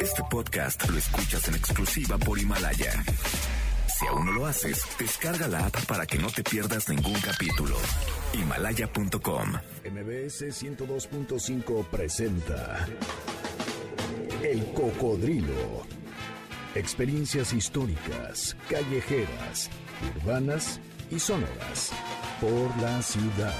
Este podcast lo escuchas en exclusiva por Himalaya. Si aún no lo haces, descarga la app para que no te pierdas ningún capítulo. Himalaya.com. MBS 102.5 presenta El Cocodrilo. Experiencias históricas, callejeras, urbanas y sonoras por la ciudad.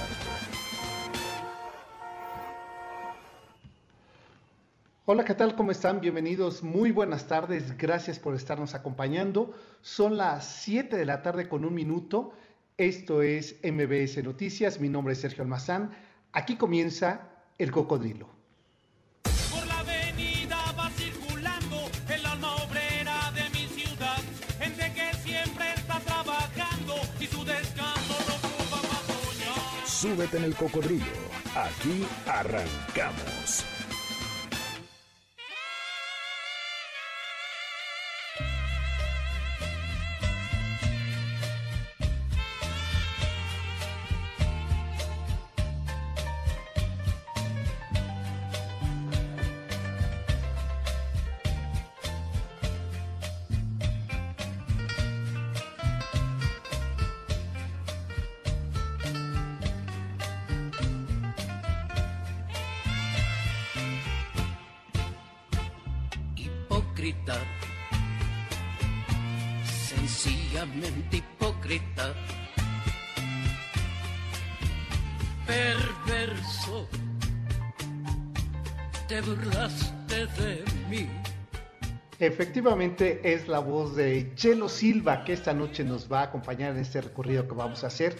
Hola, ¿qué tal? ¿Cómo están? Bienvenidos. Muy buenas tardes. Gracias por estarnos acompañando. Son las 7 de la tarde con un minuto. Esto es MBS Noticias. Mi nombre es Sergio Almazán. Aquí comienza El Cocodrilo. Por la avenida va circulando el alma obrera de mi ciudad. Gente que siempre está trabajando y su descanso lo ocupa soñar. Súbete en el cocodrilo. Aquí arrancamos. Te burlaste de mí. Efectivamente es la voz de Chelo Silva que esta noche nos va a acompañar en este recorrido que vamos a hacer.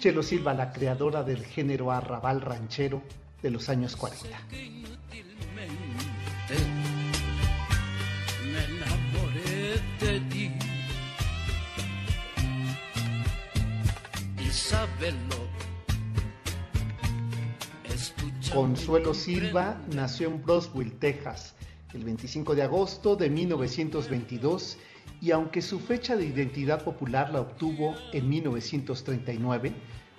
Chelo Silva, la creadora del género arrabal ranchero de los años 40. que inútilmente me enamoré de ti. Y sábelo. Consuelo Silva nació en Broswell, Texas, el 25 de agosto de 1922 y aunque su fecha de identidad popular la obtuvo en 1939,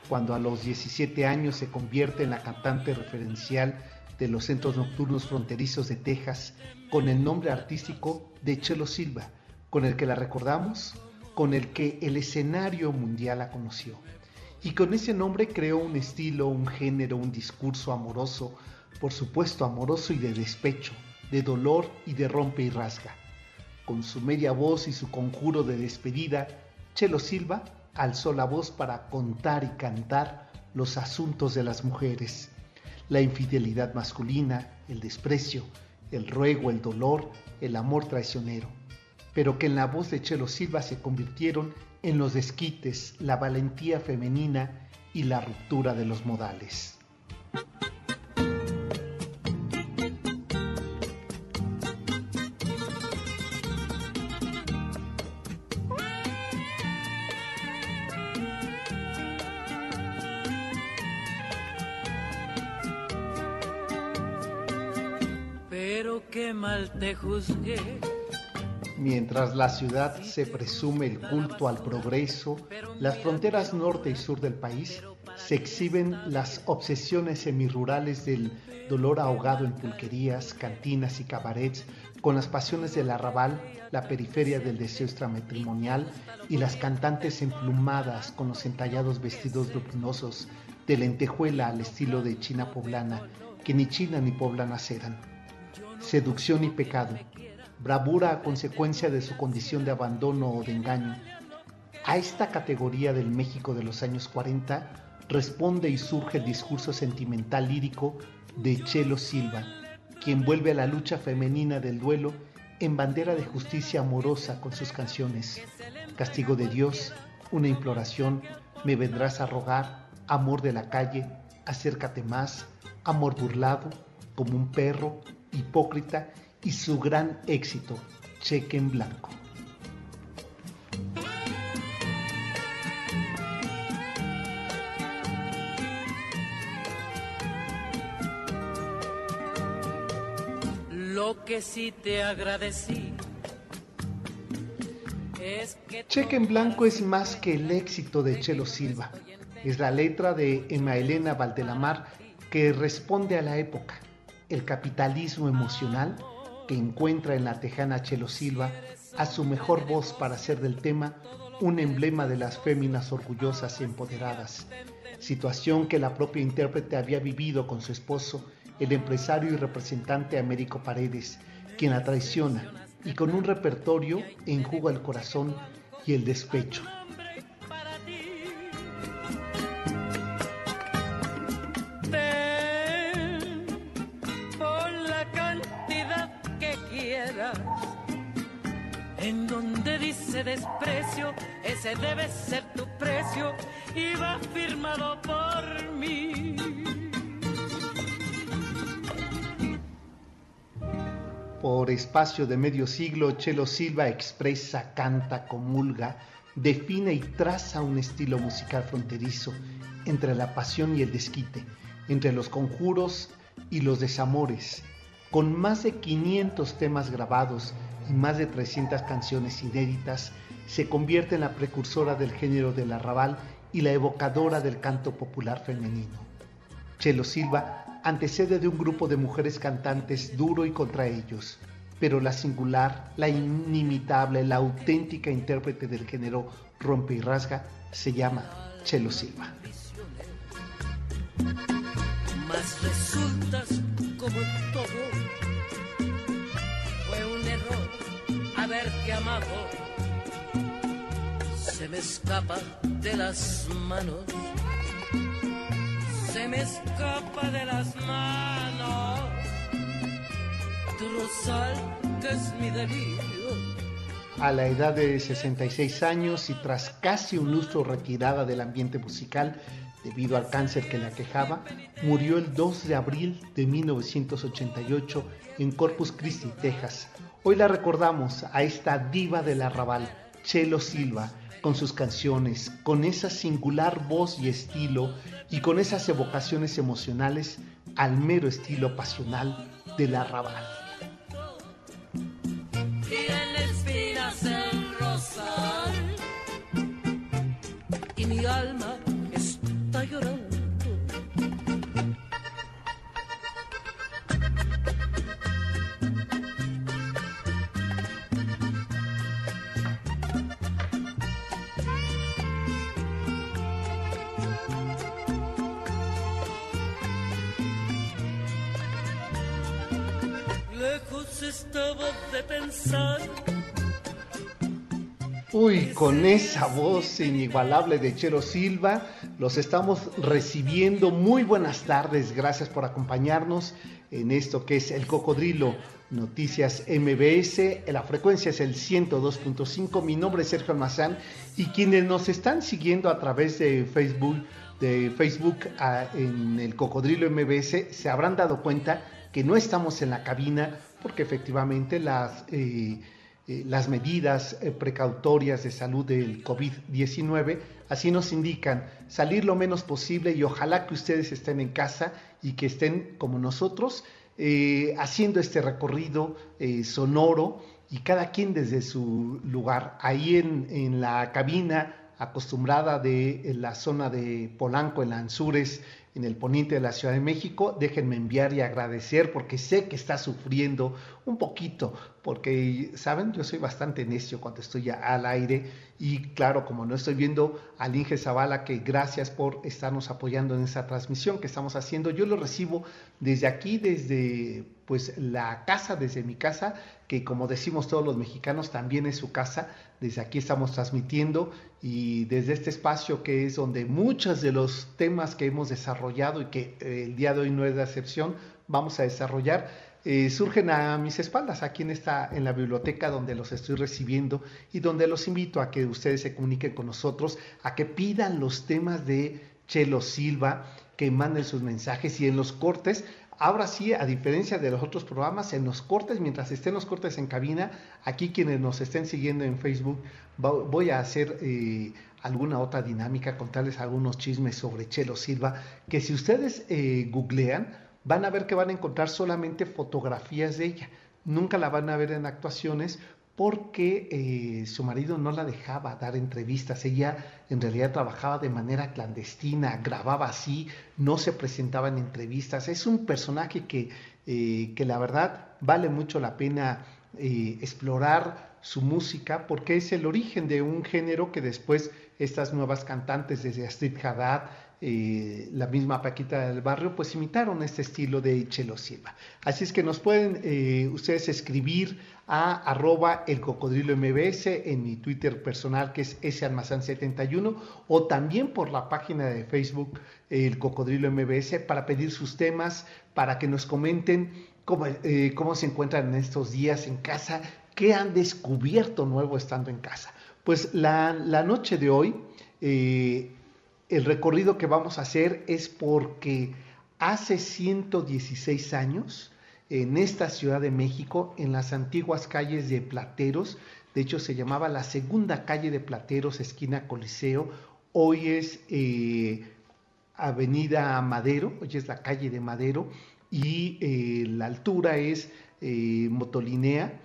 cuando a los 17 años se convierte en la cantante referencial de los centros nocturnos fronterizos de Texas con el nombre artístico de Chelo Silva, con el que la recordamos, con el que el escenario mundial la conoció. Y con ese nombre creó un estilo, un género, un discurso amoroso, por supuesto amoroso y de despecho, de dolor y de rompe y rasga. Con su media voz y su conjuro de despedida, Chelo Silva alzó la voz para contar y cantar los asuntos de las mujeres, la infidelidad masculina, el desprecio, el ruego, el dolor, el amor traicionero, pero que en la voz de Chelo Silva se convirtieron en los desquites, la valentía femenina y la ruptura de los modales. Pero qué mal te juzgué. Mientras la ciudad se presume el culto al progreso, las fronteras norte y sur del país se exhiben las obsesiones semirurales del dolor ahogado en pulquerías, cantinas y cabarets, con las pasiones del arrabal, la periferia del deseo extramatrimonial y las cantantes emplumadas con los entallados vestidos luminosos de lentejuela al estilo de China poblana, que ni China ni poblanas eran seducción y pecado, bravura a consecuencia de su condición de abandono o de engaño. A esta categoría del México de los años 40 responde y surge el discurso sentimental lírico de Chelo Silva, quien vuelve a la lucha femenina del duelo en bandera de justicia amorosa con sus canciones. Castigo de Dios, una imploración, me vendrás a rogar, amor de la calle, acércate más, amor burlado, como un perro, hipócrita y su gran éxito, Cheque en Blanco. Lo que sí te agradecí es que Cheque en Blanco es más que el éxito de Chelo Silva. Es la letra de Emma Elena Valdelamar que responde a la época, el capitalismo emocional que encuentra en la tejana Chelo Silva a su mejor voz para hacer del tema un emblema de las féminas orgullosas y empoderadas, situación que la propia intérprete había vivido con su esposo, el empresario y representante Américo Paredes, quien la traiciona y con un repertorio enjuga el corazón y el despecho. Dice desprecio, ese debe ser tu precio y va firmado por mí. Por espacio de medio siglo, Chelo Silva expresa, canta, comulga, define y traza un estilo musical fronterizo entre la pasión y el desquite, entre los conjuros y los desamores, con más de 500 temas grabados y más de 300 canciones inéditas, se convierte en la precursora del género del arrabal y la evocadora del canto popular femenino. Chelo Silva antecede de un grupo de mujeres cantantes duro y contra ellos, pero la singular, la inimitable, la auténtica intérprete del género rompe y rasga se llama Chelo Silva. Como amado. Se me escapa de las manos. Se me escapa de las manos. Tu rosal que es mi delirio. A la edad de 66 años y tras casi un lustro retirada del ambiente musical debido al cáncer que le aquejaba, murió el 2 de abril de 1988 en Corpus Christi, Texas. Hoy la recordamos a esta diva del arrabal, Chelo Silva, con sus canciones, con esa singular voz y estilo y con esas evocaciones emocionales al mero estilo pasional del arrabal. De pensar Uy, con esa voz inigualable de Chelo Silva, los estamos recibiendo. Muy buenas tardes, gracias por acompañarnos en esto que es el Cocodrilo Noticias MBS. La frecuencia es el 102.5. Mi nombre es Sergio Almazán y quienes nos están siguiendo a través de Facebook, de Facebook en el Cocodrilo MBS, se habrán dado cuenta que no estamos en la cabina porque efectivamente las... eh, eh, las medidas eh, precautorias de salud del COVID-19, así nos indican salir lo menos posible y ojalá que ustedes estén en casa y que estén como nosotros haciendo este recorrido sonoro y cada quien desde su lugar. Ahí en, en la cabina acostumbrada de en la zona de Polanco, en Lanzures, en el poniente de la Ciudad de México. Déjenme enviar y agradecer porque sé que está sufriendo un poquito, porque, ¿saben? Yo soy bastante necio cuando estoy al aire y claro, como no estoy viendo al Inge Zavala, que gracias por estarnos apoyando en esa transmisión que estamos haciendo, yo lo recibo desde aquí, desde pues la casa, desde mi casa, que como decimos todos los mexicanos, también es su casa. Desde aquí estamos transmitiendo y desde este espacio que es donde muchos de los temas que hemos desarrollado y que eh, el día de hoy no es la excepción, vamos a desarrollar, eh, surgen a mis espaldas, aquí en, esta, en la biblioteca donde los estoy recibiendo y donde los invito a que ustedes se comuniquen con nosotros, a que pidan los temas de Chelo Silva, que manden sus mensajes y en los cortes Ahora sí, a diferencia de los otros programas, en los cortes, mientras estén los cortes en cabina, aquí quienes nos estén siguiendo en Facebook, voy a hacer eh, alguna otra dinámica, contarles algunos chismes sobre Chelo Silva, que si ustedes eh, googlean, van a ver que van a encontrar solamente fotografías de ella. Nunca la van a ver en actuaciones porque eh, su marido no la dejaba dar entrevistas. Ella en realidad trabajaba de manera clandestina, grababa así, no se presentaba en entrevistas. Es un personaje que eh, que la verdad vale mucho la pena eh, explorar su música porque es el origen de un género que después estas nuevas cantantes desde Astrid Haddad, eh, la misma Paquita del Barrio, pues imitaron este estilo de Chelo Silva. Así es que nos pueden eh, ustedes escribir a arroba el cocodrilo mbs en mi Twitter personal que es salmazán71 o también por la página de Facebook el cocodrilo mbs para pedir sus temas, para que nos comenten cómo, eh, cómo se encuentran en estos días en casa, qué han descubierto nuevo estando en casa. Pues la, la noche de hoy el recorrido que vamos a hacer es porque hace 116 años, en esta Ciudad de México, en las antiguas calles de Plateros, de hecho se llamaba la segunda calle de Plateros, esquina Coliseo, hoy es eh, Avenida Madero, hoy es la calle de Madero, y eh, la altura es eh, Motolinea,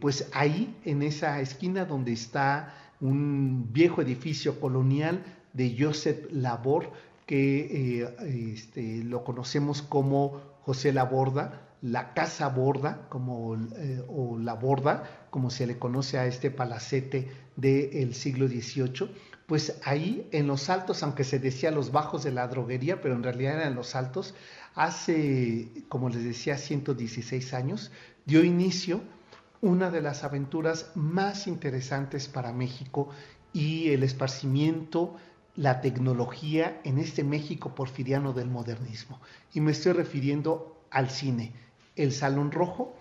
pues ahí en esa esquina donde está un viejo edificio colonial, de Joseph Labor, que eh, este, lo conocemos como José Laborda, la Casa Borda, como, eh, o la Borda, como se le conoce a este palacete del siglo XVIII, pues ahí en los altos, aunque se decía los bajos de la droguería, pero en realidad eran los altos, hace, como les decía, 116 años, dio inicio una de las aventuras más interesantes para México y el esparcimiento la tecnología en este México porfiriano del modernismo. Y me estoy refiriendo al cine. El Salón Rojo,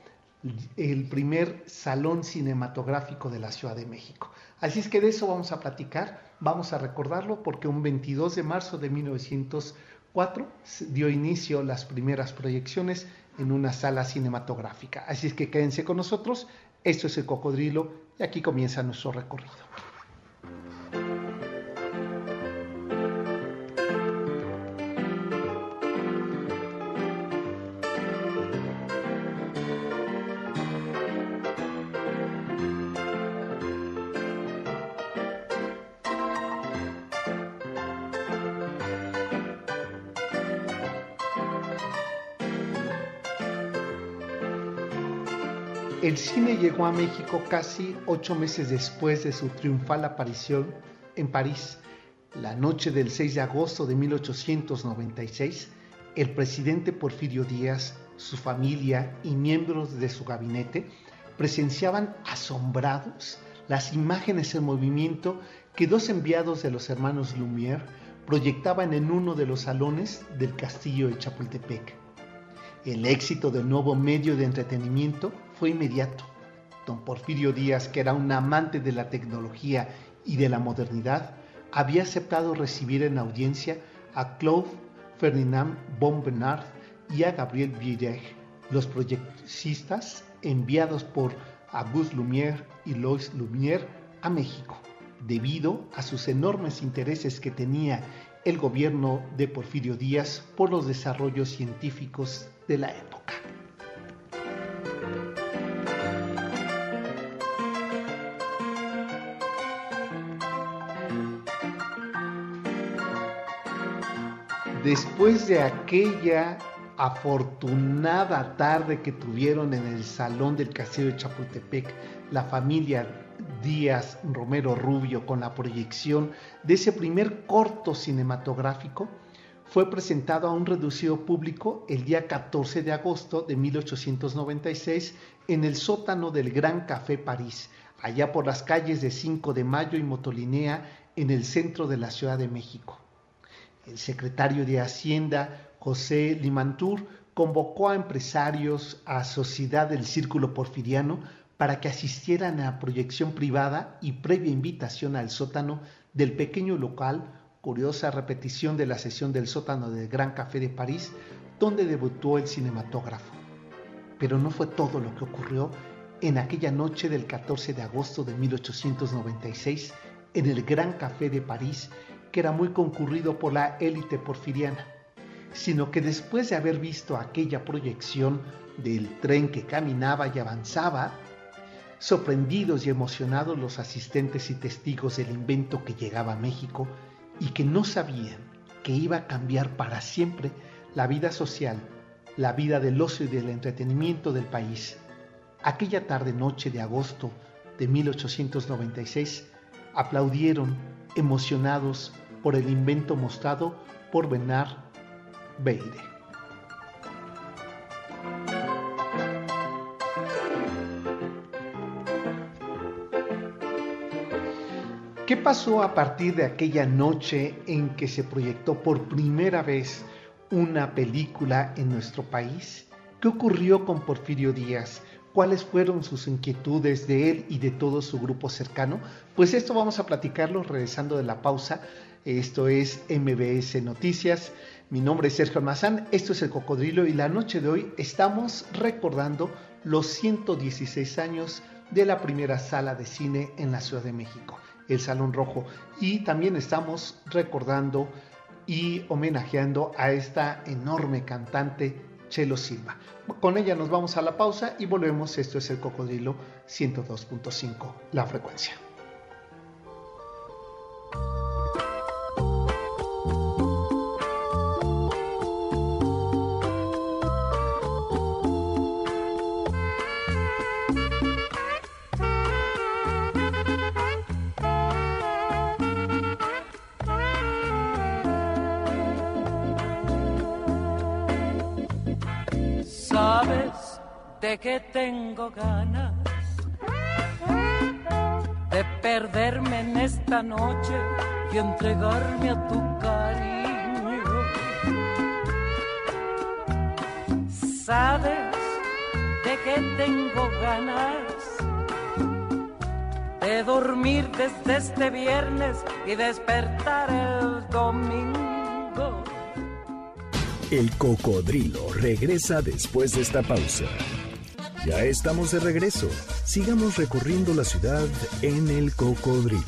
el primer salón cinematográfico de la Ciudad de México. Así es que de eso vamos a platicar, vamos a recordarlo porque un 22 de marzo de 1904 dio inicio las primeras proyecciones en una sala cinematográfica. Así es que quédense con nosotros, esto es el cocodrilo y aquí comienza nuestro recorrido. Cine llegó a México casi ocho meses después de su triunfal aparición en París. La noche del 6 de agosto de 1896, el presidente Porfirio Díaz, su familia y miembros de su gabinete presenciaban asombrados las imágenes en movimiento que dos enviados de los hermanos Lumière proyectaban en uno de los salones del castillo de Chapultepec. El éxito del nuevo medio de entretenimiento fue inmediato. Don Porfirio Díaz, que era un amante de la tecnología y de la modernidad, había aceptado recibir en audiencia a Claude Ferdinand von Bernard y a Gabriel Villech, los proyectistas enviados por Auguste Lumière y Lois Lumière a México, debido a sus enormes intereses que tenía el gobierno de Porfirio Díaz por los desarrollos científicos de la época. Después de aquella afortunada tarde que tuvieron en el salón del castillo de Chapultepec, la familia Díaz Romero Rubio con la proyección de ese primer corto cinematográfico, fue presentado a un reducido público el día 14 de agosto de 1896 en el sótano del Gran Café París, allá por las calles de 5 de Mayo y Motolinea en el centro de la Ciudad de México. El secretario de Hacienda, José Limantur, convocó a empresarios, a sociedad del Círculo Porfiriano, para que asistieran a proyección privada y previa invitación al sótano del pequeño local, curiosa repetición de la sesión del sótano del Gran Café de París, donde debutó el cinematógrafo. Pero no fue todo lo que ocurrió en aquella noche del 14 de agosto de 1896 en el Gran Café de París, que era muy concurrido por la élite porfiriana, sino que después de haber visto aquella proyección del tren que caminaba y avanzaba, sorprendidos y emocionados los asistentes y testigos del invento que llegaba a México y que no sabían que iba a cambiar para siempre la vida social, la vida del ocio y del entretenimiento del país. Aquella tarde-noche de agosto de 1896, aplaudieron emocionados por el invento mostrado por Bernard Beire. ¿Qué pasó a partir de aquella noche en que se proyectó por primera vez una película en nuestro país? ¿Qué ocurrió con Porfirio Díaz? ¿Cuáles fueron sus inquietudes de él y de todo su grupo cercano? Pues esto vamos a platicarlo regresando de la pausa. Esto es MBS Noticias. Mi nombre es Sergio Almazán, esto es El Cocodrilo y la noche de hoy estamos recordando los 116 años de la primera sala de cine en la Ciudad de México el Salón Rojo. Y también estamos recordando y homenajeando a esta enorme cantante Chelo Silva. Con ella nos vamos a la pausa y volvemos. Esto es el Cocodrilo 102.5, la frecuencia. Que tengo ganas de perderme en esta noche y entregarme a tu cariño. Sabes de que tengo ganas de dormir desde este viernes y despertar el domingo. El cocodrilo regresa después de esta pausa. Ya estamos de regreso. Sigamos recorriendo la ciudad en el cocodrilo.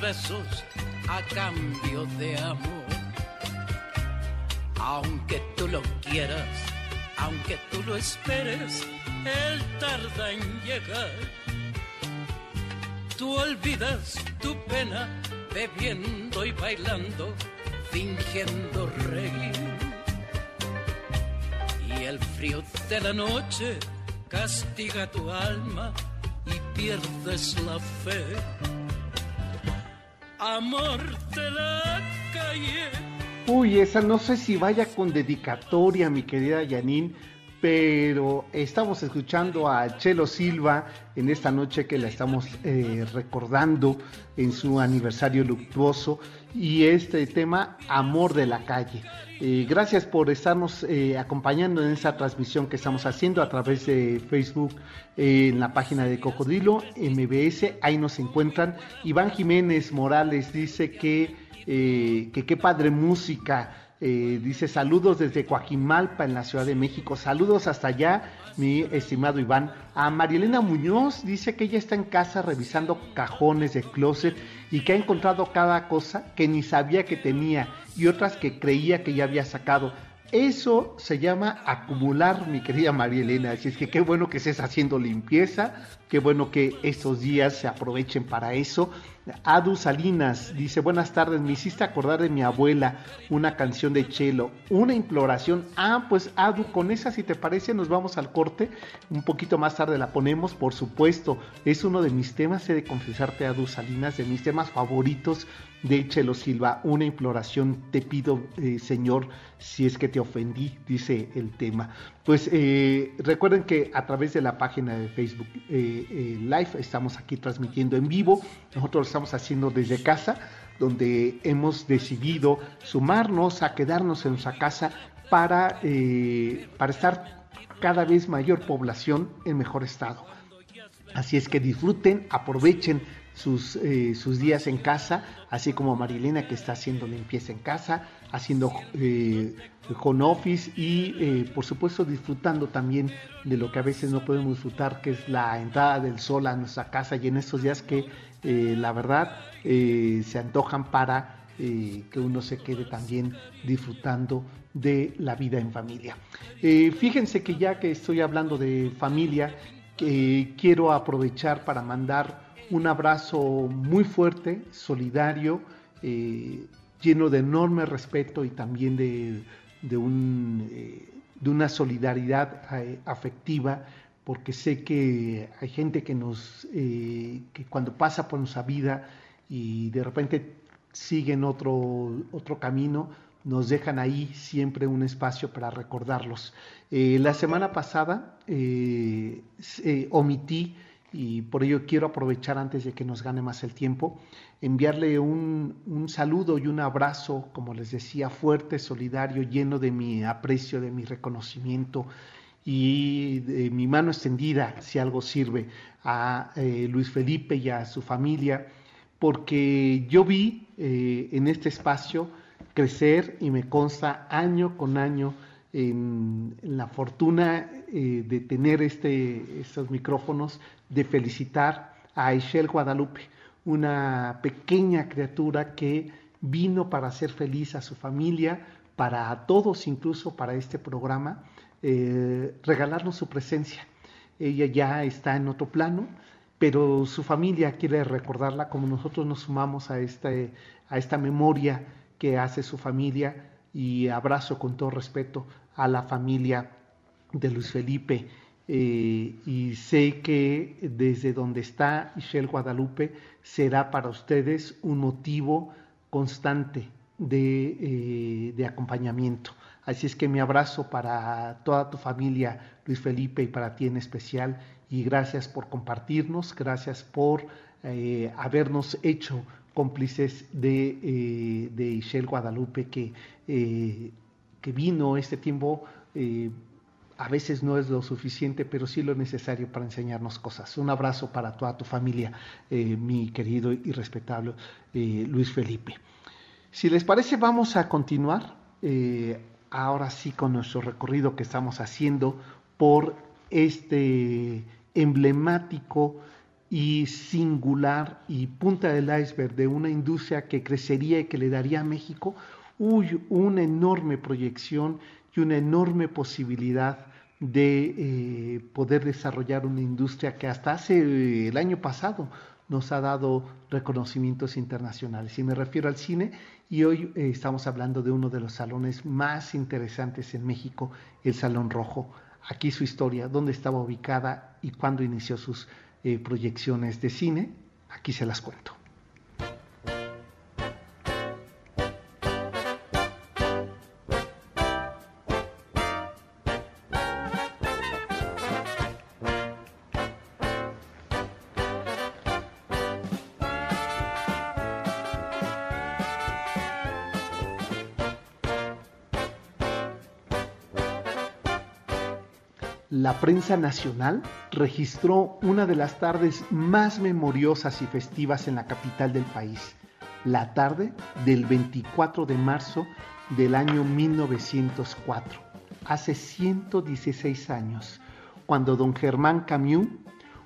Besos a cambio de amor. Aunque tú lo quieras, aunque tú lo esperes, él tarda en llegar. Tú olvidas tu pena bebiendo y bailando, fingiendo reír. Y el frío de la noche castiga tu alma pierdes la fe amor de la calle. Uy, esa no sé si vaya con dedicatoria, mi querida Janine, pero estamos escuchando a Chelo Silva en esta noche que la estamos eh, recordando en su aniversario luctuoso y este tema Amor de la calle. Eh, gracias por estarnos eh, acompañando en esta transmisión que estamos haciendo a través de Facebook en la página de Cocodrilo MBS. Ahí nos encuentran. Iván Jiménez Morales dice que, que qué padre música. Dice saludos desde Coajimalpa en la Ciudad de México. Saludos hasta allá, mi estimado Iván. A Marielena Muñoz dice que ella está en casa revisando cajones de closet y que ha encontrado cada cosa que ni sabía que tenía y otras que creía que ya había sacado. Eso se llama acumular, mi querida María Elena. Así es que qué bueno que estés haciendo limpieza, qué bueno que estos días se aprovechen para eso. Adu Salinas dice, buenas tardes, me hiciste acordar de mi abuela, una canción de Chelo, una imploración. Ah, pues Adu, con esa si te parece nos vamos al corte, un poquito más tarde la ponemos, por supuesto, es uno de mis temas, he de confesarte Adu Salinas, de mis temas favoritos de Chelo Silva, una imploración, te pido, eh, Señor, si es que te ofendí, dice el tema. Pues eh, recuerden que a través de la página de Facebook eh, Live estamos aquí transmitiendo en vivo, nosotros lo estamos haciendo desde casa, donde hemos decidido sumarnos a quedarnos en nuestra casa para, para estar cada vez mayor población en mejor estado. Así es que disfruten, aprovechen sus, sus días en casa, así como Marilena que está haciendo limpieza en casa, haciendo eh, home office y eh, por supuesto disfrutando también de lo que a veces no podemos disfrutar, que es la entrada del sol a nuestra casa y en estos días que eh, la verdad se antojan para que uno se quede también disfrutando de la vida en familia. fíjense que ya que estoy hablando de familia, quiero aprovechar para mandar un abrazo muy fuerte, solidario, lleno de enorme respeto y también de, un, eh, de una solidaridad eh, afectiva, porque sé que hay gente que nos, eh, que cuando pasa por nuestra vida y de repente siguen otro, otro camino, nos dejan ahí siempre un espacio para recordarlos. la semana pasada omití y por ello quiero aprovechar antes de que nos gane más el tiempo, enviarle un, saludo y un abrazo, como les decía, fuerte, solidario, lleno de mi aprecio, de mi reconocimiento y de mi mano extendida, si algo sirve, a eh, Luis Felipe y a su familia, porque yo vi eh, en este espacio crecer y me consta año con año en, la fortuna eh, de tener este, estos micrófonos, de felicitar a Aishel Guadalupe, una pequeña criatura que vino para hacer feliz a su familia, para todos, incluso para este programa, eh, regalarnos su presencia. Ella ya está en otro plano, pero su familia quiere recordarla como nosotros nos sumamos a, este, a esta memoria que hace su familia y abrazo con todo respeto a la familia de Luis Felipe eh, y sé que desde donde está Michelle Guadalupe será para ustedes un motivo constante de, eh, de, acompañamiento. Así es que mi abrazo para toda tu familia, Luis Felipe, y para ti en especial, y gracias por compartirnos, gracias por eh, habernos hecho cómplices de, de Michelle Guadalupe, que, que vino este tiempo a veces no es lo suficiente, pero sí lo necesario para enseñarnos cosas. Un abrazo para toda tu familia, eh, mi querido y respetable eh, Luis Felipe. Si les parece, vamos a continuar eh, ahora sí con nuestro recorrido que estamos haciendo por este emblemático y singular y punta del iceberg de una industria que crecería y que le daría a México una enorme proyección y una enorme posibilidad de eh, poder desarrollar una industria que hasta hace el año pasado nos ha dado reconocimientos internacionales. Y me refiero al cine y hoy eh, estamos hablando de uno de los salones más interesantes en México, el Salón Rojo. Aquí su historia, dónde estaba ubicada y cuándo inició sus eh, proyecciones de cine. Aquí se las cuento. La prensa nacional registró una de las tardes más memoriosas y festivas en la capital del país, la tarde del 24 de marzo del año 1904, hace 116 años, cuando don Germán Camiú,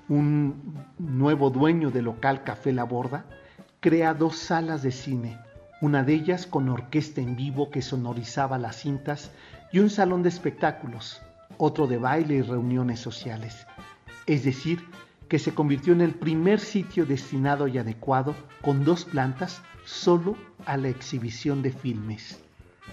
un nuevo dueño del local Café La Borda, crea dos salas de cine, una de ellas con orquesta en vivo que sonorizaba las cintas y un salón de espectáculos, otro de baile y reuniones sociales. Es decir, que se convirtió en el primer sitio destinado y adecuado, con dos plantas, solo a la exhibición de filmes.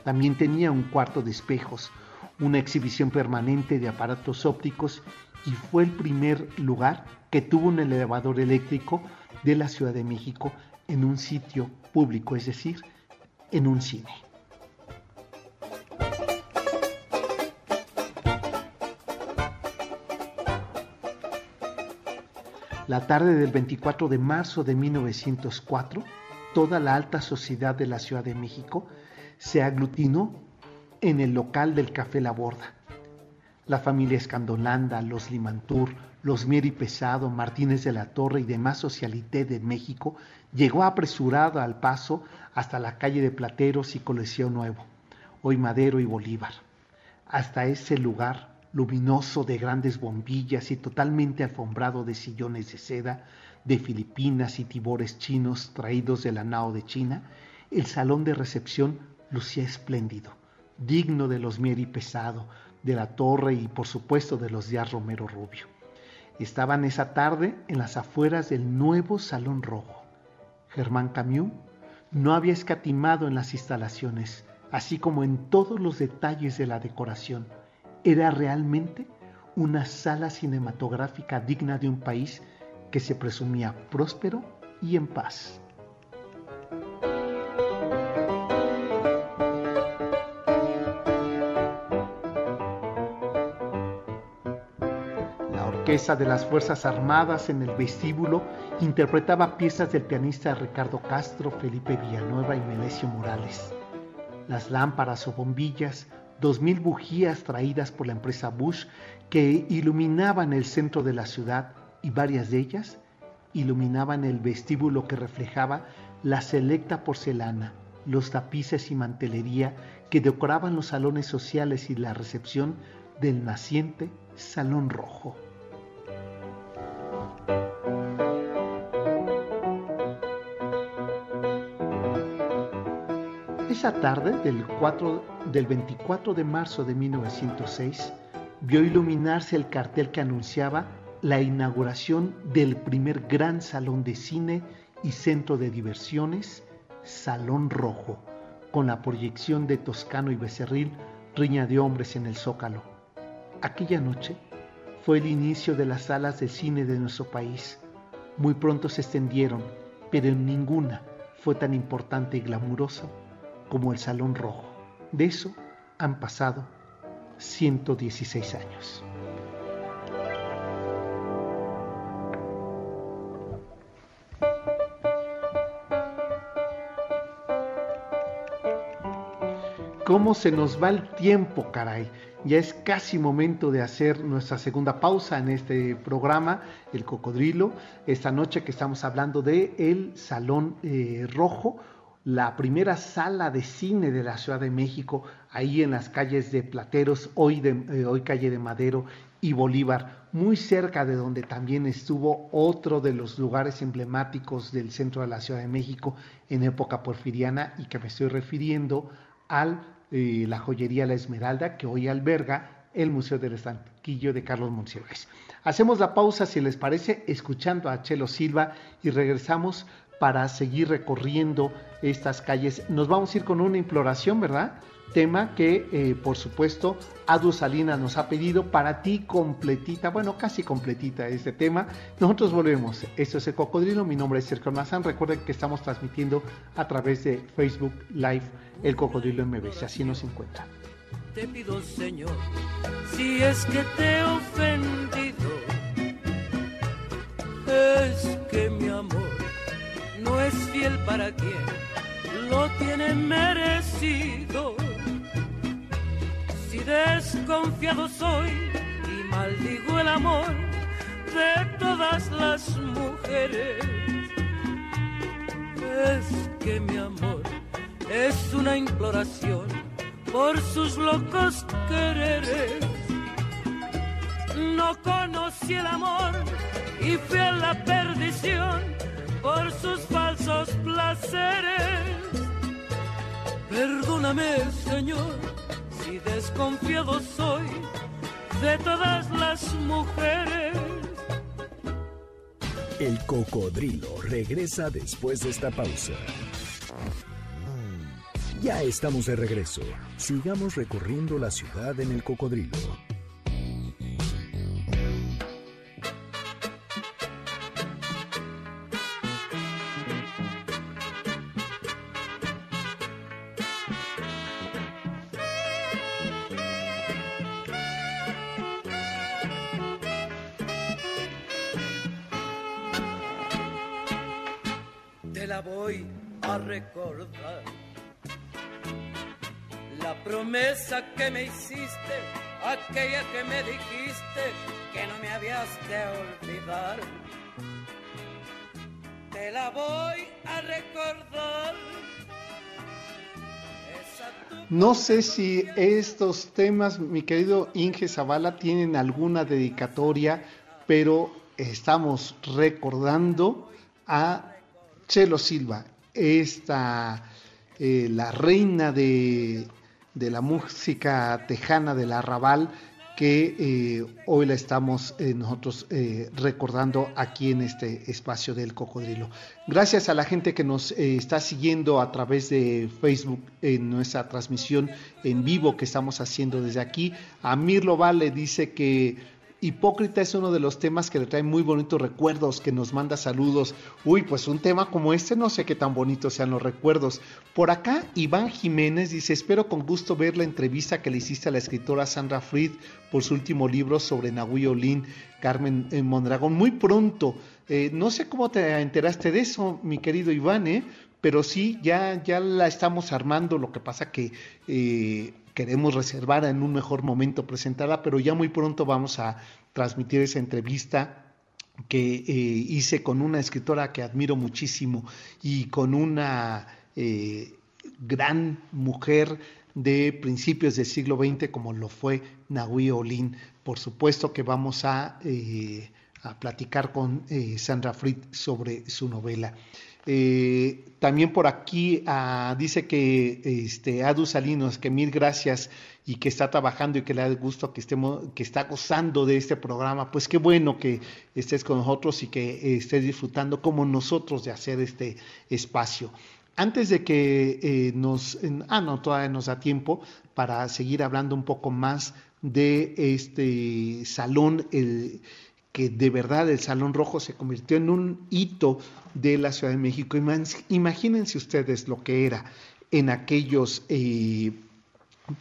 También tenía un cuarto de espejos, una exhibición permanente de aparatos ópticos y fue el primer lugar que tuvo un elevador eléctrico de la Ciudad de México en un sitio público, es decir, en un cine. La tarde del 24 de marzo de 1904, toda la alta sociedad de la Ciudad de México se aglutinó en el local del Café La Borda. La familia Escandolanda, los Limantur, los Mieri Pesado, Martínez de la Torre y demás socialité de México llegó apresurado al paso hasta la calle de Plateros y Coliseo Nuevo, hoy Madero y Bolívar. Hasta ese lugar luminoso de grandes bombillas y totalmente alfombrado de sillones de seda, de Filipinas y tibores chinos traídos de la nao de China, el salón de recepción lucía espléndido, digno de los Mieri Pesado, de la Torre y por supuesto de los Díaz Romero Rubio. Estaban esa tarde en las afueras del nuevo Salón Rojo. Germán Camus no había escatimado en las instalaciones, así como en todos los detalles de la decoración. Era realmente una sala cinematográfica digna de un país que se presumía próspero y en paz. La orquesta de las Fuerzas Armadas en el vestíbulo interpretaba piezas del pianista Ricardo Castro, Felipe Villanueva y Melesio Morales. Las lámparas o bombillas, dos mil bujías traídas por la empresa Bush que iluminaban el centro de la ciudad y varias de ellas iluminaban el vestíbulo que reflejaba la selecta porcelana, los tapices y mantelería que decoraban los salones sociales y la recepción del naciente Salón Rojo. Esa tarde del, 4, del 24 de marzo de 1906 vio iluminarse el cartel que anunciaba la inauguración del primer gran salón de cine y centro de diversiones, Salón Rojo, con la proyección de Toscano y Becerril, Riña de Hombres en el Zócalo. Aquella noche fue el inicio de las salas de cine de nuestro país. Muy pronto se extendieron, pero ninguna fue tan importante y glamurosa como el Salón Rojo. De eso han pasado 116 años. cómo se nos va el tiempo, caray. Ya es casi momento de hacer nuestra segunda pausa en este programa, El Cocodrilo. Esta noche que estamos hablando de El Salón eh, Rojo, la primera sala de cine de la Ciudad de México, ahí en las calles de Plateros, hoy, de, eh, hoy calle de Madero y Bolívar, muy cerca de donde también estuvo otro de los lugares emblemáticos del centro de la Ciudad de México en época porfiriana y que me estoy refiriendo al la joyería La Esmeralda, que hoy alberga el Museo del Estanquillo de Carlos Monsiváis. Hacemos la pausa, si les parece, escuchando a Chelo Silva y regresamos para seguir recorriendo estas calles. Nos vamos a ir con una imploración, ¿verdad? tema que eh, por supuesto Adu Salina nos ha pedido para ti completita, bueno casi completita este tema. Nosotros volvemos, esto es el Cocodrilo, mi nombre es Sergio Mazán, recuerden que estamos transmitiendo a través de Facebook Live el Cocodrilo MBS, así nos encuentra. Te pido Señor, si es que te he ofendido, es que mi amor no es fiel para quien lo tiene merecido desconfiado soy y maldigo el amor de todas las mujeres. Es que mi amor es una imploración por sus locos quereres. No conocí el amor y fui a la perdición por sus falsos placeres. Perdóname, Señor y desconfiado soy de todas las mujeres. El cocodrilo regresa después de esta pausa. Ya estamos de regreso. Sigamos recorriendo la ciudad en el cocodrilo. No sé si estos temas, mi querido Inge Zavala, tienen alguna dedicatoria, pero estamos recordando a Chelo Silva, esta, eh, la reina de, de, la música tejana del arrabal, que eh, hoy la estamos eh, nosotros recordando aquí en este espacio del cocodrilo. Gracias a la gente que nos está siguiendo a través de Facebook en nuestra transmisión en vivo que estamos haciendo desde aquí. A Mirlo dice que Hipócrita es uno de los temas que le trae muy bonitos recuerdos, que nos manda saludos. Uy, pues un tema como este no sé qué tan bonitos sean los recuerdos. Por acá, Iván Jiménez dice, espero con gusto ver la entrevista que le hiciste a la escritora Sandra Fried por su último libro sobre Nahui Olin, Carmen eh, Mondragón. Muy pronto. Eh, no sé cómo te enteraste de eso, mi querido Iván, ¿eh? pero sí, ya, ya la estamos armando. Lo que pasa que... Queremos reservar en un mejor momento presentarla, pero ya muy pronto vamos a transmitir esa entrevista que eh, hice con una escritora que admiro muchísimo y con una eh, gran mujer de principios del siglo XX como lo fue Nahui Olin. Por supuesto que vamos a, eh, a platicar con Sandra Fried sobre su novela. Eh, también por aquí ah, dice que este, Adu Salinos, que mil gracias y que está trabajando y que le da gusto que estemos, que está gozando de este programa. Pues qué bueno que estés con nosotros y que estés disfrutando como nosotros de hacer este espacio. Antes de que eh, nos, ah no, todavía nos da tiempo para seguir hablando un poco más de este salón, el, que de verdad el Salón Rojo se convirtió en un hito de la Ciudad de México. Imagínense ustedes lo que era en aquellos eh,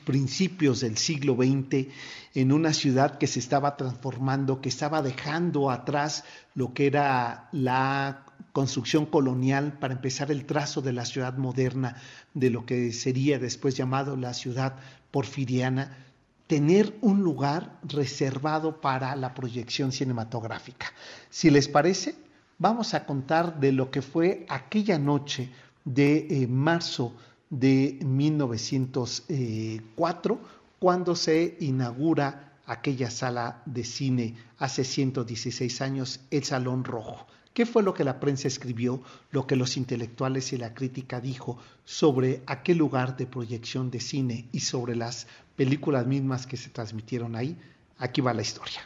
principios del siglo XX, en una ciudad que se estaba transformando, que estaba dejando atrás lo que era la construcción colonial para empezar el trazo de la ciudad moderna, de lo que sería después llamado la ciudad porfiriana tener un lugar reservado para la proyección cinematográfica. Si les parece, vamos a contar de lo que fue aquella noche de eh, marzo de 1904, cuando se inaugura aquella sala de cine hace 116 años, el Salón Rojo. ¿Qué fue lo que la prensa escribió, lo que los intelectuales y la crítica dijo sobre aquel lugar de proyección de cine y sobre las películas mismas que se transmitieron ahí? Aquí va la historia.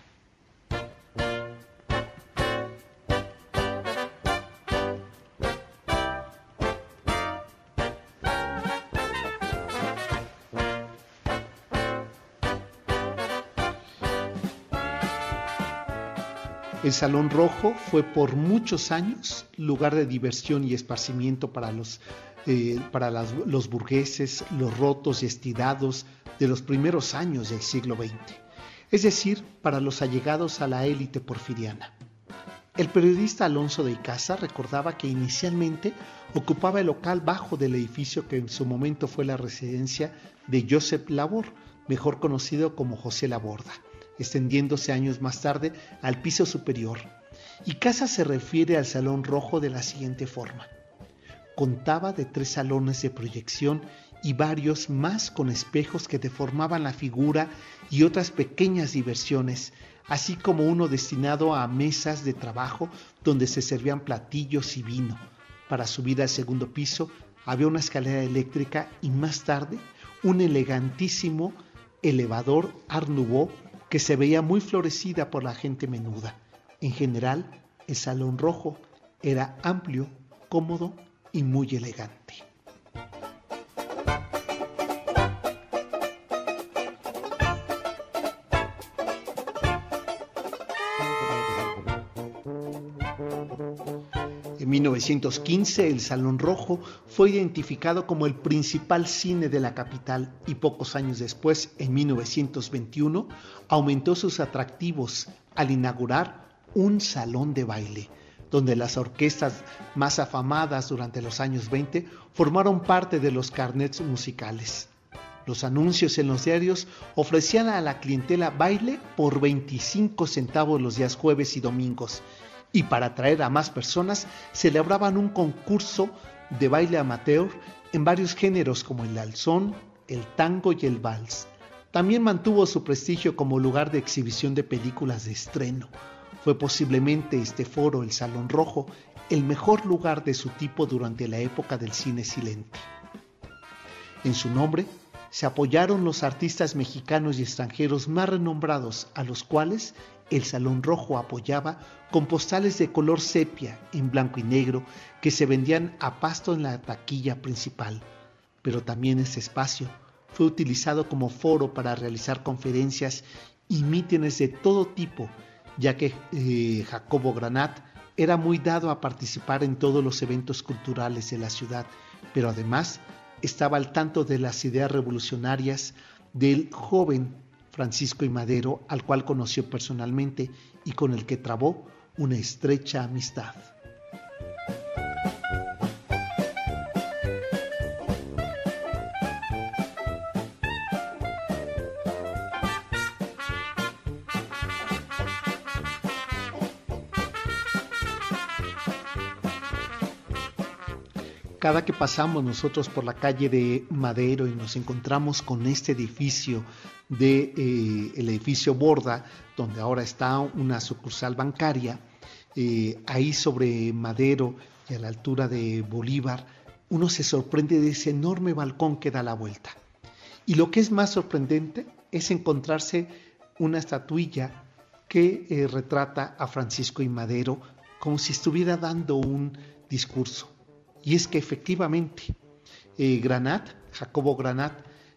El Salón Rojo fue por muchos años lugar de diversión y esparcimiento para los, eh, para los burgueses, los rotos y estirados de los primeros años del siglo XX, es decir, para los allegados a la élite porfiriana. El periodista Alonso de Icaza recordaba que inicialmente ocupaba el local bajo del edificio que en su momento fue la residencia de Joseph Labor, mejor conocido como José Laborda extendiéndose años más tarde al piso superior, y casa se refiere al Salón Rojo de la siguiente forma. Contaba de tres salones de proyección y varios más con espejos que deformaban la figura y otras pequeñas diversiones, así como uno destinado a mesas de trabajo donde se servían platillos y vino. Para subir al segundo piso había una escalera eléctrica y más tarde un elegantísimo elevador Art que se veía muy florecida por la gente menuda. En general, el salón rojo era amplio, cómodo y muy elegante. En 1915, el Salón Rojo fue identificado como el principal cine de la capital y pocos años después, en 1921, aumentó sus atractivos al inaugurar un salón de baile, donde las orquestas más afamadas durante los años 20 formaron parte de los carnets musicales. Los anuncios en los diarios ofrecían a la clientela baile por 25 centavos los días jueves y domingos. Y para atraer a más personas, celebraban un concurso de baile amateur en varios géneros como el alzón, el tango y el vals. También mantuvo su prestigio como lugar de exhibición de películas de estreno. Fue posiblemente este foro, el Salón Rojo, el mejor lugar de su tipo durante la época del cine silente. En su nombre se apoyaron los artistas mexicanos y extranjeros más renombrados, a los cuales el Salón Rojo apoyaba con postales de color sepia en blanco y negro que se vendían a pasto en la taquilla principal. Pero también ese espacio fue utilizado como foro para realizar conferencias y mítines de todo tipo, ya que eh, Jacobo Granat era muy dado a participar en todos los eventos culturales de la ciudad, pero además estaba al tanto de las ideas revolucionarias del joven Francisco y Madero, al cual conoció personalmente y con el que trabó una estrecha amistad. Cada que pasamos nosotros por la calle de Madero y nos encontramos con este edificio de eh, edificio Borda, donde ahora está una sucursal bancaria, eh, ahí sobre Madero y a la altura de Bolívar, uno se sorprende de ese enorme balcón que da la vuelta. Y lo que es más sorprendente es encontrarse una estatuilla que eh, retrata a Francisco y Madero como si estuviera dando un discurso. Y es que efectivamente eh, Granat, Jacobo Granat,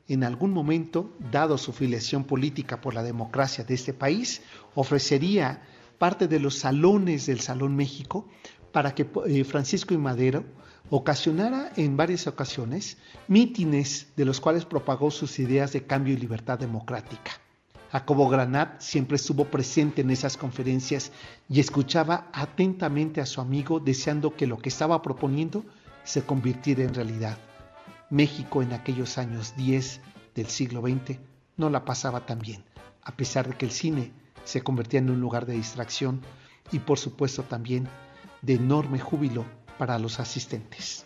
en algún momento, dado su filiación política por la democracia de este país, ofrecería parte de los salones del Salón México para que eh, Francisco y Madero ocasionara en varias ocasiones mítines de los cuales propagó sus ideas de cambio y libertad democrática. Jacobo Granat siempre estuvo presente en esas conferencias y escuchaba atentamente a su amigo deseando que lo que estaba proponiendo se convirtiera en realidad. México en aquellos años 10 del siglo XX no la pasaba tan bien, a pesar de que el cine se convertía en un lugar de distracción y por supuesto también de enorme júbilo para los asistentes.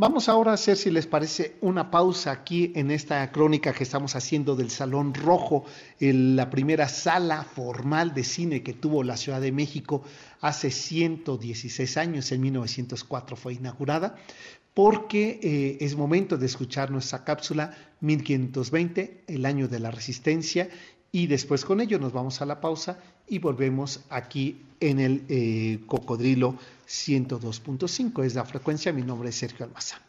Vamos ahora a hacer, si les parece, una pausa aquí en esta crónica que estamos haciendo del Salón Rojo, la primera sala formal de cine que tuvo la Ciudad de México hace 116 años, en 1904 fue inaugurada, porque eh, es momento de escuchar nuestra cápsula 1520, el año de la resistencia, y después con ello nos vamos a la pausa y volvemos aquí en el eh, Cocodrilo 102.5. Es la frecuencia. Mi nombre es Sergio Almazán.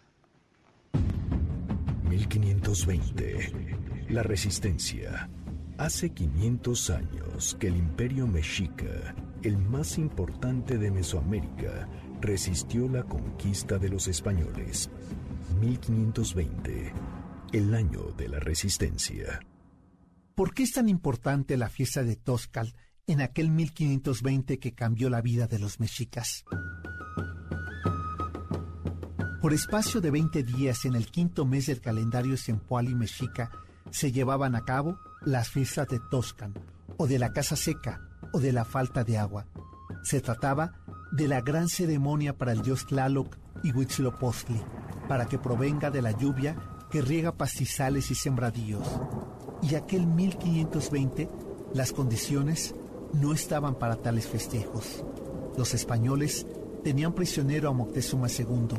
1520. La resistencia. Hace 500 años que el imperio mexica, el más importante de Mesoamérica, resistió la conquista de los españoles. 1520. El año de la resistencia. ¿Por qué es tan importante la fiesta de Toscal en aquel 1520 que cambió la vida de los mexicas? Por espacio de 20 días en el quinto mes del calendario Sempoali mexica se llevaban a cabo las fiestas de Toscan, o de la casa seca, o de la falta de agua. Se trataba de la gran ceremonia para el dios Tlaloc y Huitzilopochtli, para que provenga de la lluvia que riega pastizales y sembradíos. Y aquel 1520 las condiciones no estaban para tales festejos. Los españoles tenían prisionero a Moctezuma II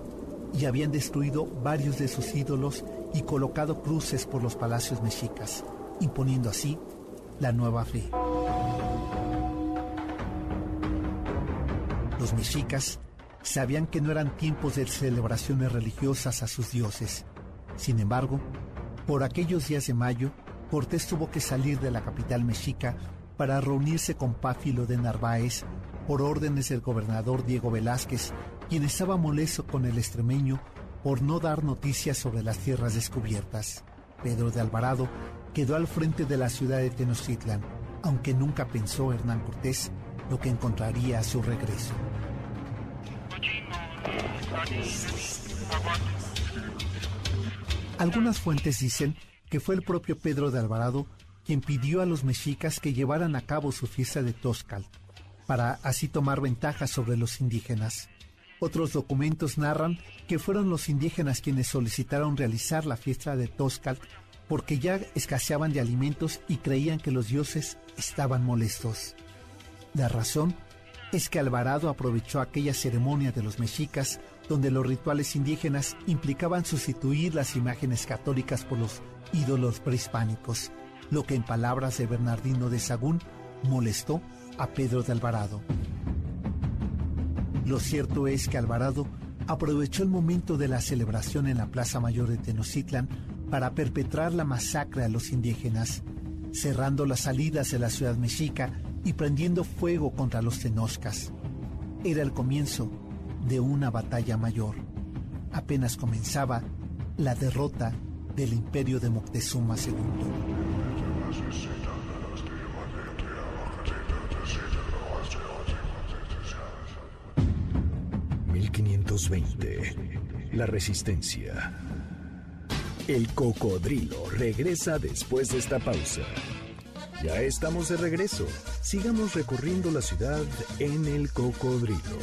y habían destruido varios de sus ídolos y colocado cruces por los palacios mexicas, imponiendo así la nueva fe. Los mexicas sabían que no eran tiempos de celebraciones religiosas a sus dioses. Sin embargo, por aquellos días de mayo, Cortés tuvo que salir de la capital mexica para reunirse con Páfilo de Narváez por órdenes del gobernador Diego Velázquez quien estaba molesto con el extremeño por no dar noticias sobre las tierras descubiertas. Pedro de Alvarado quedó al frente de la ciudad de Tenochtitlan, aunque nunca pensó Hernán Cortés lo que encontraría a su regreso. Algunas fuentes dicen que fue el propio Pedro de Alvarado quien pidió a los mexicas que llevaran a cabo su fiesta de Toscal, para así tomar ventaja sobre los indígenas. Otros documentos narran que fueron los indígenas quienes solicitaron realizar la fiesta de Toscal porque ya escaseaban de alimentos y creían que los dioses estaban molestos. La razón es que Alvarado aprovechó aquella ceremonia de los mexicas donde los rituales indígenas implicaban sustituir las imágenes católicas por los ídolos prehispánicos, lo que en palabras de Bernardino de Sagún molestó a Pedro de Alvarado. Lo cierto es que Alvarado aprovechó el momento de la celebración en la Plaza Mayor de Tenochtitlan para perpetrar la masacre a los indígenas, cerrando las salidas de la ciudad mexica y prendiendo fuego contra los tenoscas. Era el comienzo de una batalla mayor. Apenas comenzaba la derrota del imperio de Moctezuma II. 1520. La resistencia. El cocodrilo regresa después de esta pausa. Ya estamos de regreso. Sigamos recorriendo la ciudad en el cocodrilo.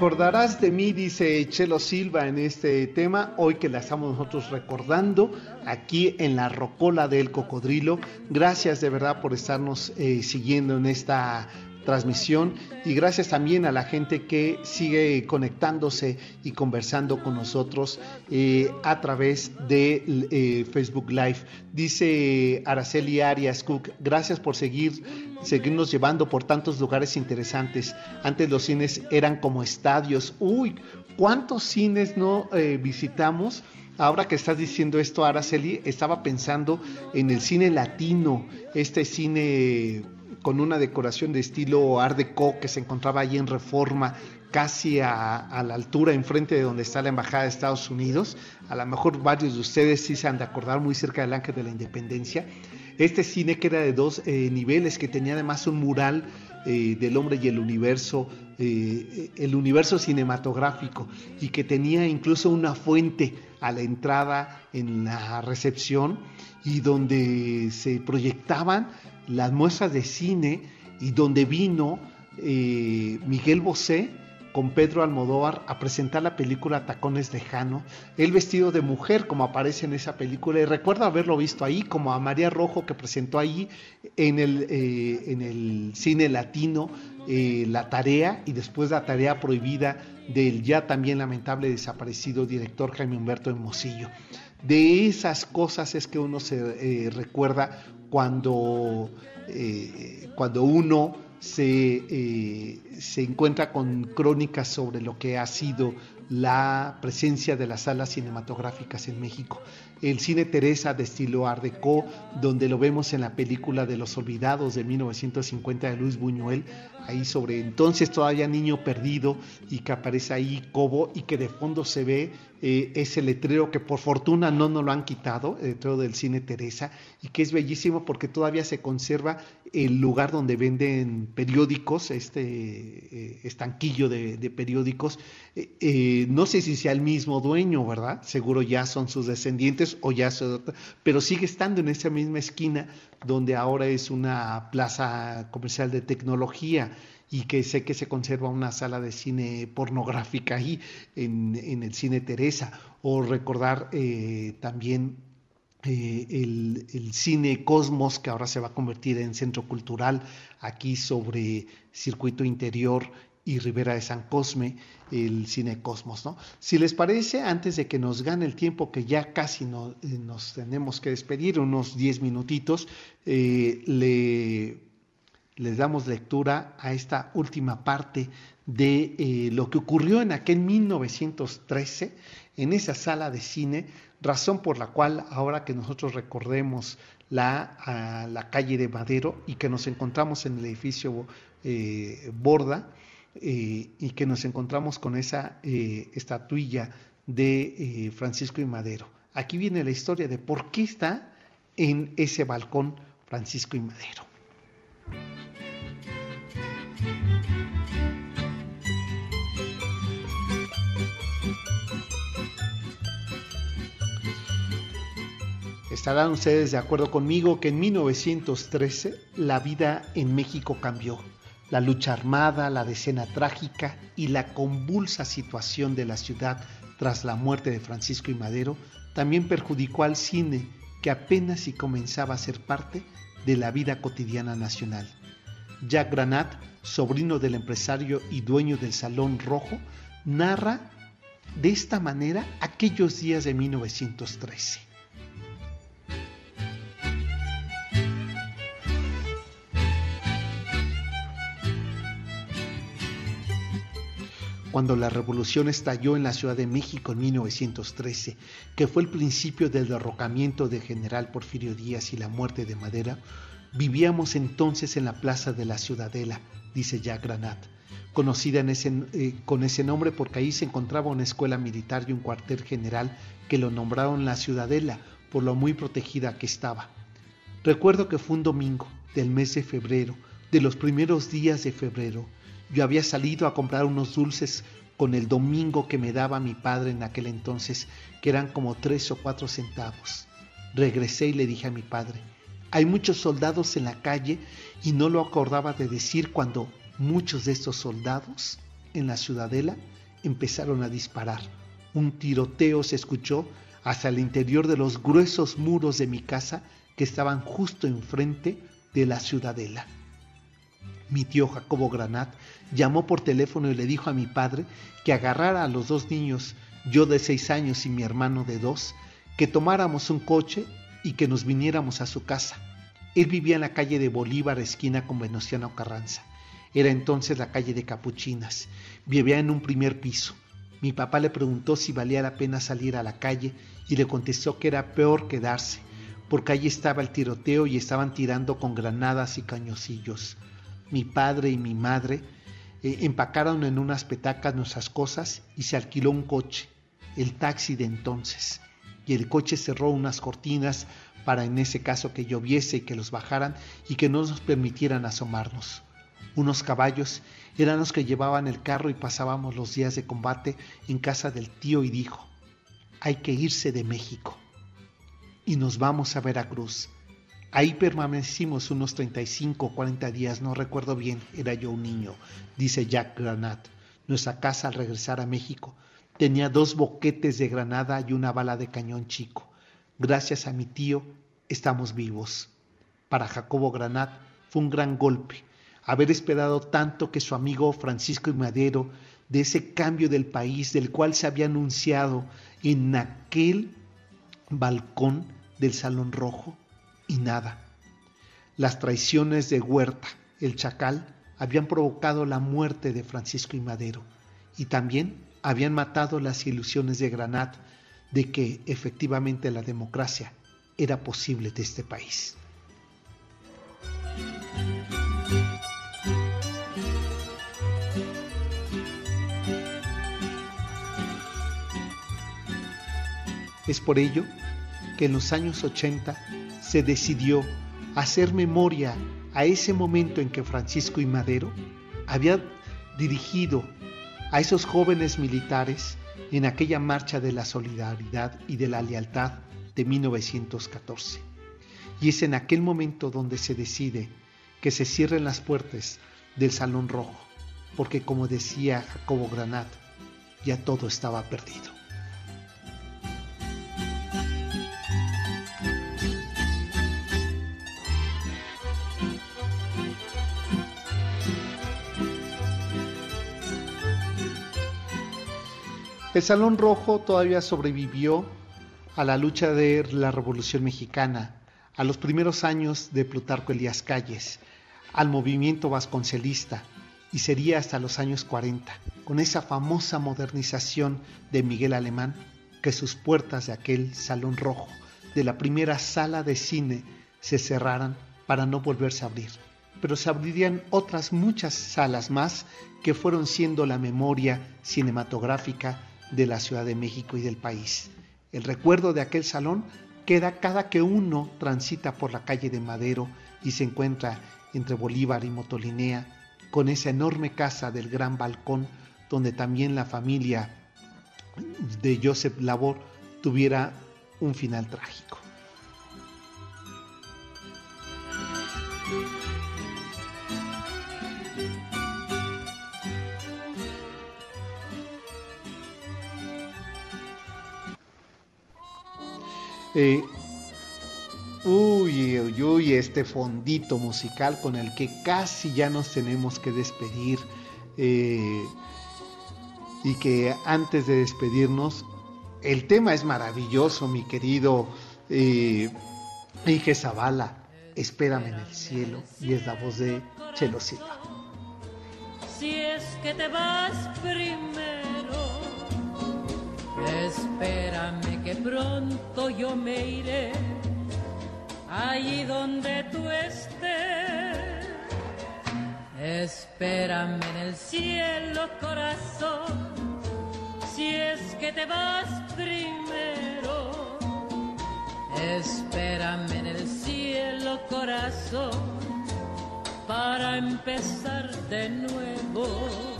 Acordarás de mí, dice Chelo Silva en este tema, hoy que la estamos nosotros recordando aquí en la Rocola del Cocodrilo. Gracias de verdad por estarnos eh, siguiendo en esta transmisión y gracias también a la gente que sigue conectándose y conversando con nosotros eh, a través de eh, Facebook Live. Dice Araceli Arias Cook, gracias por seguir, seguirnos llevando por tantos lugares interesantes. Antes los cines eran como estadios. Uy, ¿cuántos cines no eh, visitamos? Ahora que estás diciendo esto, Araceli, estaba pensando en el cine latino, este cine con una decoración de estilo Art Deco que se encontraba allí en Reforma, casi a, la altura enfrente de donde está la Embajada de Estados Unidos. A lo mejor varios de ustedes sí se han de acordar, muy cerca del Ángel de la Independencia. Este cine que era de dos eh, niveles, que tenía además un mural eh, del hombre y el universo, eh, el universo cinematográfico, y que tenía incluso una fuente a la entrada en la recepción y donde se proyectaban las muestras de cine y donde vino eh, Miguel Bosé con Pedro Almodóvar a presentar la película Tacones de Jano, él vestido de mujer como aparece en esa película y recuerdo haberlo visto ahí como a María Rojo que presentó ahí en el, eh, en el cine latino eh, La Tarea y después La Tarea Prohibida del ya también lamentable desaparecido director Jaime Humberto Hermosillo. De esas cosas es que uno se recuerda cuando, eh, cuando uno se, eh, se encuentra con crónicas sobre lo que ha sido la presencia de las salas cinematográficas en México. El cine Teresa de estilo Art Deco, donde lo vemos en la película de Los Olvidados de 1950 de Luis Buñuel, ahí sobre entonces todavía niño perdido y que aparece ahí Cobo y que de fondo se ve eh, ese letrero que por fortuna no nos lo han quitado, el letrero del cine Teresa, y que es bellísimo porque todavía se conserva el lugar donde venden periódicos, este eh, estanquillo de, periódicos. Eh, no sé si sea el mismo dueño, ¿verdad? Seguro ya son sus descendientes o ya, pero sigue estando en esa misma esquina donde ahora es una plaza comercial de tecnología y que sé que se conserva una sala de cine pornográfica ahí en, el cine Teresa, o recordar eh, también eh, el, el, cine Cosmos, que ahora se va a convertir en centro cultural aquí sobre circuito interior y Rivera de San Cosme, el Cine Cosmos. ¿no? Si les parece, antes de que nos gane el tiempo, que ya casi no, eh, nos tenemos que despedir, unos 10 minutitos, le, les damos lectura a esta última parte de eh, lo que ocurrió en aquel 1913 en esa sala de cine, razón por la cual ahora que nosotros recordemos la, la calle de Madero y que nos encontramos en el edificio Borda, eh, y que nos encontramos con esa eh, estatuilla de eh, Francisco y Madero. Aquí viene la historia de por qué está en ese balcón Francisco y Madero. Estarán ustedes de acuerdo conmigo que en 1913 la vida en México cambió la lucha armada, la decena trágica y la convulsa situación de la ciudad tras la muerte de Francisco y Madero también perjudicó al cine que apenas si comenzaba a ser parte de la vida cotidiana nacional. Jack Granat, sobrino del empresario y dueño del Salón Rojo, narra de esta manera aquellos días de 1913. Cuando la revolución estalló en la Ciudad de México en 1913, que fue el principio del derrocamiento de general Porfirio Díaz y la muerte de Madera, vivíamos entonces en la Plaza de la Ciudadela, dice Jack Granat, conocida eh, con ese nombre porque ahí se encontraba una escuela militar y un cuartel general que lo nombraron la Ciudadela por lo muy protegida que estaba. Recuerdo que fue un domingo del mes de febrero, de los primeros días de febrero, yo había salido a comprar unos dulces con el domingo que me daba mi padre en aquel entonces, que eran como tres o cuatro centavos. Regresé y le dije a mi padre, hay muchos soldados en la calle y no lo acordaba de decir cuando muchos de estos soldados en la ciudadela empezaron a disparar. Un tiroteo se escuchó hasta el interior de los gruesos muros de mi casa que estaban justo enfrente de la ciudadela. Mi tío Jacobo Granat llamó por teléfono y le dijo a mi padre que agarrara a los dos niños, yo de seis años y mi hermano de dos, que tomáramos un coche y que nos viniéramos a su casa. Él vivía en la calle de Bolívar, esquina con Venustiano Carranza. Era entonces la calle de Capuchinas. Vivía en un primer piso. Mi papá le preguntó si valía la pena salir a la calle y le contestó que era peor quedarse, porque allí estaba el tiroteo y estaban tirando con granadas y cañoncillos. Mi padre y mi madre eh, empacaron en unas petacas nuestras cosas y se alquiló un coche, el taxi de entonces. Y el coche cerró unas cortinas para en ese caso que lloviese y que los bajaran y que no nos permitieran asomarnos. Unos caballos eran los que llevaban el carro y pasábamos los días de combate en casa del tío y dijo, hay que irse de México. Y nos vamos a Veracruz. Ahí permanecimos unos 35 o 40 días, no recuerdo bien, era yo un niño, dice Jack Granat. Nuestra casa al regresar a México tenía dos boquetes de granada y una bala de cañón chico. Gracias a mi tío estamos vivos. Para Jacobo Granat fue un gran golpe haber esperado tanto que su amigo Francisco y Madero, de ese cambio del país del cual se había anunciado en aquel balcón del Salón Rojo, y nada. Las traiciones de Huerta, el chacal, habían provocado la muerte de Francisco y Madero y también habían matado las ilusiones de Granat de que efectivamente la democracia era posible de este país. Es por ello que en los años 80 se decidió hacer memoria a ese momento en que Francisco y Madero había dirigido a esos jóvenes militares en aquella marcha de la solidaridad y de la lealtad de 1914. Y es en aquel momento donde se decide que se cierren las puertas del Salón Rojo, porque como decía Jacobo Granat, ya todo estaba perdido. El Salón Rojo todavía sobrevivió a la lucha de la Revolución Mexicana, a los primeros años de Plutarco Elías Calles, al movimiento vasconcelista y sería hasta los años 40, con esa famosa modernización de Miguel Alemán, que sus puertas de aquel Salón Rojo, de la primera sala de cine, se cerraran para no volverse a abrir. Pero se abrirían otras muchas salas más que fueron siendo la memoria cinematográfica de la Ciudad de México y del país. El recuerdo de aquel salón queda cada que uno transita por la calle de Madero y se encuentra entre Bolívar y Motolinea, con esa enorme casa del gran balcón donde también la familia de Joseph Labor tuviera un final trágico. Eh, uy, uy, uy, este fondito musical con el que casi ya nos tenemos que despedir. Eh, y que antes de despedirnos, el tema es maravilloso, mi querido eh, Zavala. Espérame en el cielo. Y es la voz de Chelo Silva. Si es que te vas primero Espérame que pronto yo me iré allí donde tú estés. Espérame en el cielo, corazón, si es que te vas primero. Espérame en el cielo, corazón, para empezar de nuevo.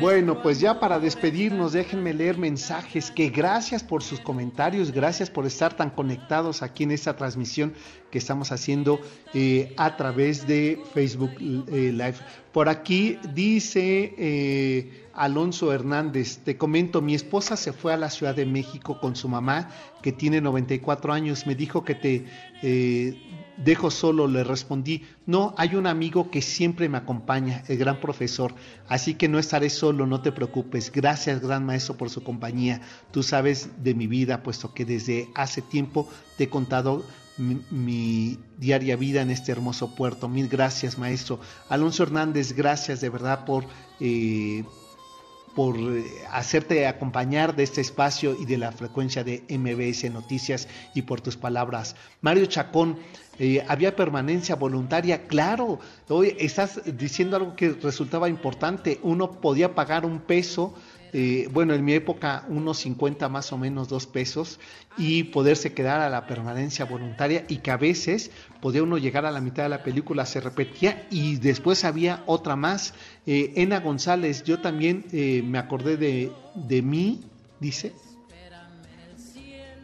Bueno, pues ya para despedirnos, déjenme leer mensajes que gracias por sus comentarios, gracias por estar tan conectados aquí en esta transmisión que estamos haciendo eh, a través de Facebook eh, Live. Por aquí dice eh, Alonso Hernández, te comento, mi esposa se fue a la Ciudad de México con su mamá, que tiene 94 años, me dijo que te dejo solo, le respondí, no, hay un amigo que siempre me acompaña, el gran profesor, así que no estaré solo, no te preocupes. Gracias, gran maestro, por su compañía. Tú sabes de mi vida, puesto que desde hace tiempo te he contado mi, diaria vida en este hermoso puerto. Mil gracias, maestro. Alonso Hernández, gracias de verdad por... Eh, por eh, hacerte acompañar de este espacio y de la frecuencia de MBS Noticias y por tus palabras. Mario Chacón, eh, había permanencia voluntaria, claro, hoy estás diciendo algo que resultaba importante, uno podía pagar un peso, eh, bueno, en mi época unos 50 más o menos, dos pesos, y poderse quedar a la permanencia voluntaria y que a veces podía uno llegar a la mitad de la película, se repetía y después había otra más. Eh, Ena González, yo también me acordé de, de mí, dice,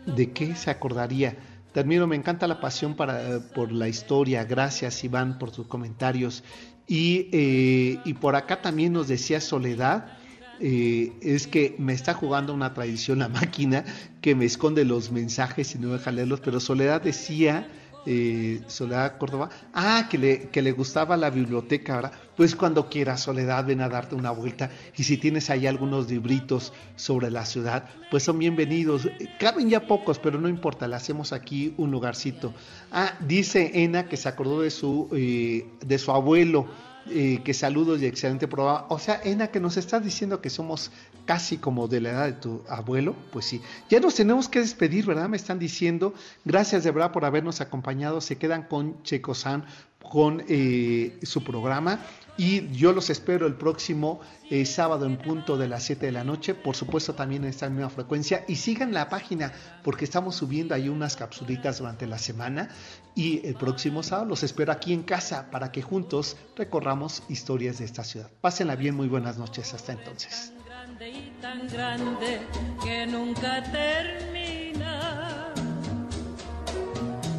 ¿de qué se acordaría? Termino, me encanta la pasión para, por la historia. Gracias, Iván, por tus comentarios. Y, eh, y por acá también nos decía Soledad. Eh, es que me está jugando una tradición la máquina que me esconde los mensajes y no deja leerlos, pero Soledad decía eh, Soledad Córdoba, ah, que le, que le gustaba la biblioteca, ¿verdad? Pues cuando quieras, Soledad, ven a darte una vuelta. Y si tienes ahí algunos libritos sobre la ciudad, pues son bienvenidos. Caben ya pocos, pero no importa, le hacemos aquí un lugarcito. Ah, dice Ena que se acordó de su, eh, de su abuelo que saludos y excelente programa. O sea, Ena, que nos estás diciendo que somos casi como de la edad de tu abuelo, pues sí. Ya nos tenemos que despedir, ¿verdad? Me están diciendo. Gracias de verdad por habernos acompañado. Se quedan con Checo-san, con eh, su programa. Y yo los espero el próximo eh, sábado en punto de las 7 de la noche. Por supuesto, también en esta misma frecuencia. Y sigan la página porque estamos subiendo ahí unas capsulitas durante la semana. Y el próximo sábado los espero aquí en casa para que juntos recorramos historias de esta ciudad. Pásenla bien, muy buenas noches. Hasta entonces. y tan grande que nunca termina.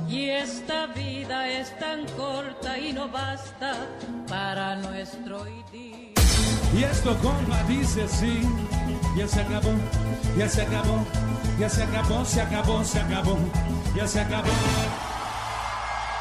Y esta vida es tan corta y no basta para nuestro idilio. Y esto compa dice sí, ya se acabó, ya se acabó, ya se acabó, se acabó, se acabó, ya se acabó.